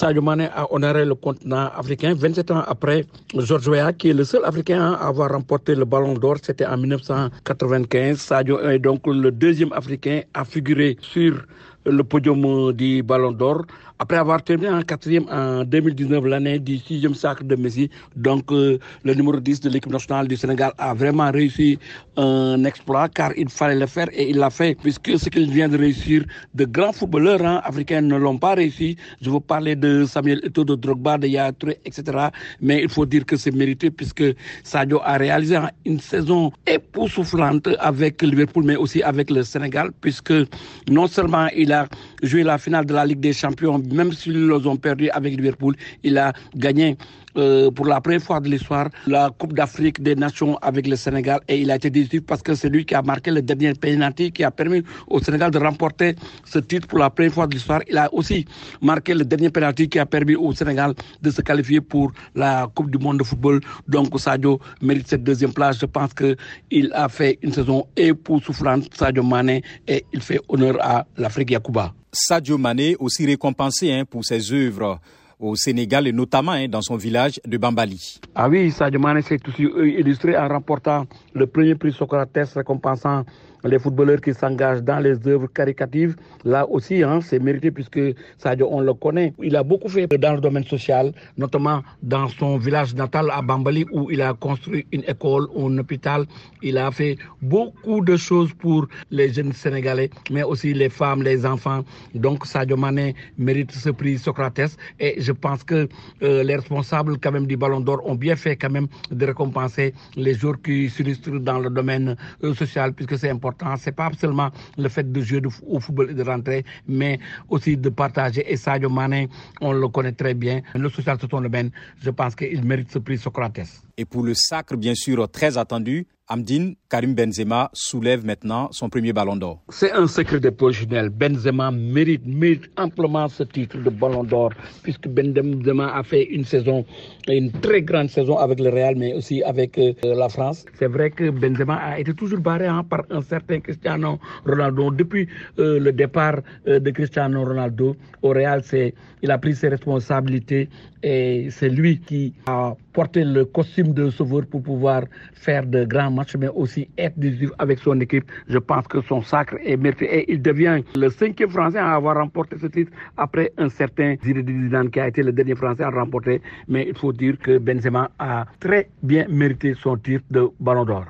Sadio Mané a honoré le continent africain 27 ans après George Weah, qui est le seul Africain à avoir remporté le Ballon d'Or. C'était en 1995. Sadio est donc le deuxième Africain à figurer sur le podium du Ballon d'Or après avoir terminé en quatrième en 2019, l'année du sixième sacre de Messi. Donc, euh, le numéro 10 de l'équipe nationale du Sénégal a vraiment réussi un exploit car il fallait le faire et il l'a fait puisque ce qu'il vient de réussir, de grands footballeurs hein, africains ne l'ont pas réussi. Je veux parler de Samuel Eto'o, de Drogba, de Yaya etc. Mais il faut dire que c'est mérité puisque Sadio a réalisé une saison époustouflante avec Liverpool mais aussi avec le Sénégal puisque non seulement il a joué la finale de la Ligue des Champions. Même s'ils les ont perdu avec Liverpool, il a gagné euh, pour la première fois de l'histoire la Coupe d'Afrique des Nations avec le Sénégal et il a été décisif parce que c'est lui qui a marqué le dernier penalty qui a permis au Sénégal de remporter ce titre pour la première fois de l'histoire. Il a aussi marqué le dernier penalty qui a permis au Sénégal de se qualifier pour la Coupe du monde de football. Donc Sadio mérite cette deuxième place. Je pense que il a fait une saison époustouflante Sadio Mané et il fait honneur à l'Afrique Yakuba. Sadio Mané aussi récompensé hein, pour ses œuvres au Sénégal et notamment hein, dans son village de Bambali. Ah oui, Sadio Mané s'est aussi illustré en remportant le premier prix Socrates récompensant les footballeurs qui s'engagent dans les œuvres caricatives, là aussi, hein, c'est mérité puisque Sadio, on le connaît. Il a beaucoup fait dans le domaine social, notamment dans son village natal à Bambali où il a construit une école, un hôpital. Il a fait beaucoup de choses pour les jeunes Sénégalais, mais aussi les femmes, les enfants. Donc Sadio Mané mérite ce prix Socrates et je pense que euh, les responsables quand même du Ballon d'Or ont bien fait quand même de récompenser les joueurs qui s'illustrent dans le domaine euh, social puisque c'est important c'est pas seulement le fait de jouer au football et de rentrer, mais aussi de partager. Et Sadio Mané, on le connaît très bien. Le social, c'est son domaine. Je pense qu'il mérite ce prix Socrates. Et pour le sacre, bien sûr, très attendu, Amdine Karim Benzema soulève maintenant son premier ballon d'or. C'est un secret de Pochinel. Benzema mérite, mérite amplement ce titre de ballon d'or, puisque Benzema a fait une saison, une très grande saison avec le Real, mais aussi avec euh, la France. C'est vrai que Benzema a été toujours barré hein, par un certain Cristiano Ronaldo. Depuis euh, le départ euh, de Cristiano Ronaldo au Real, il a pris ses responsabilités et c'est lui qui a porté le costume de sauveur pour pouvoir faire de grands matchs, mais aussi être décisif avec son équipe. Je pense que son sacre est mérité et il devient le cinquième Français à avoir remporté ce titre après un certain Zinedine Zidane qui a été le dernier Français à remporter. Mais il faut dire que Benzema a très bien mérité son titre de Ballon d'Or.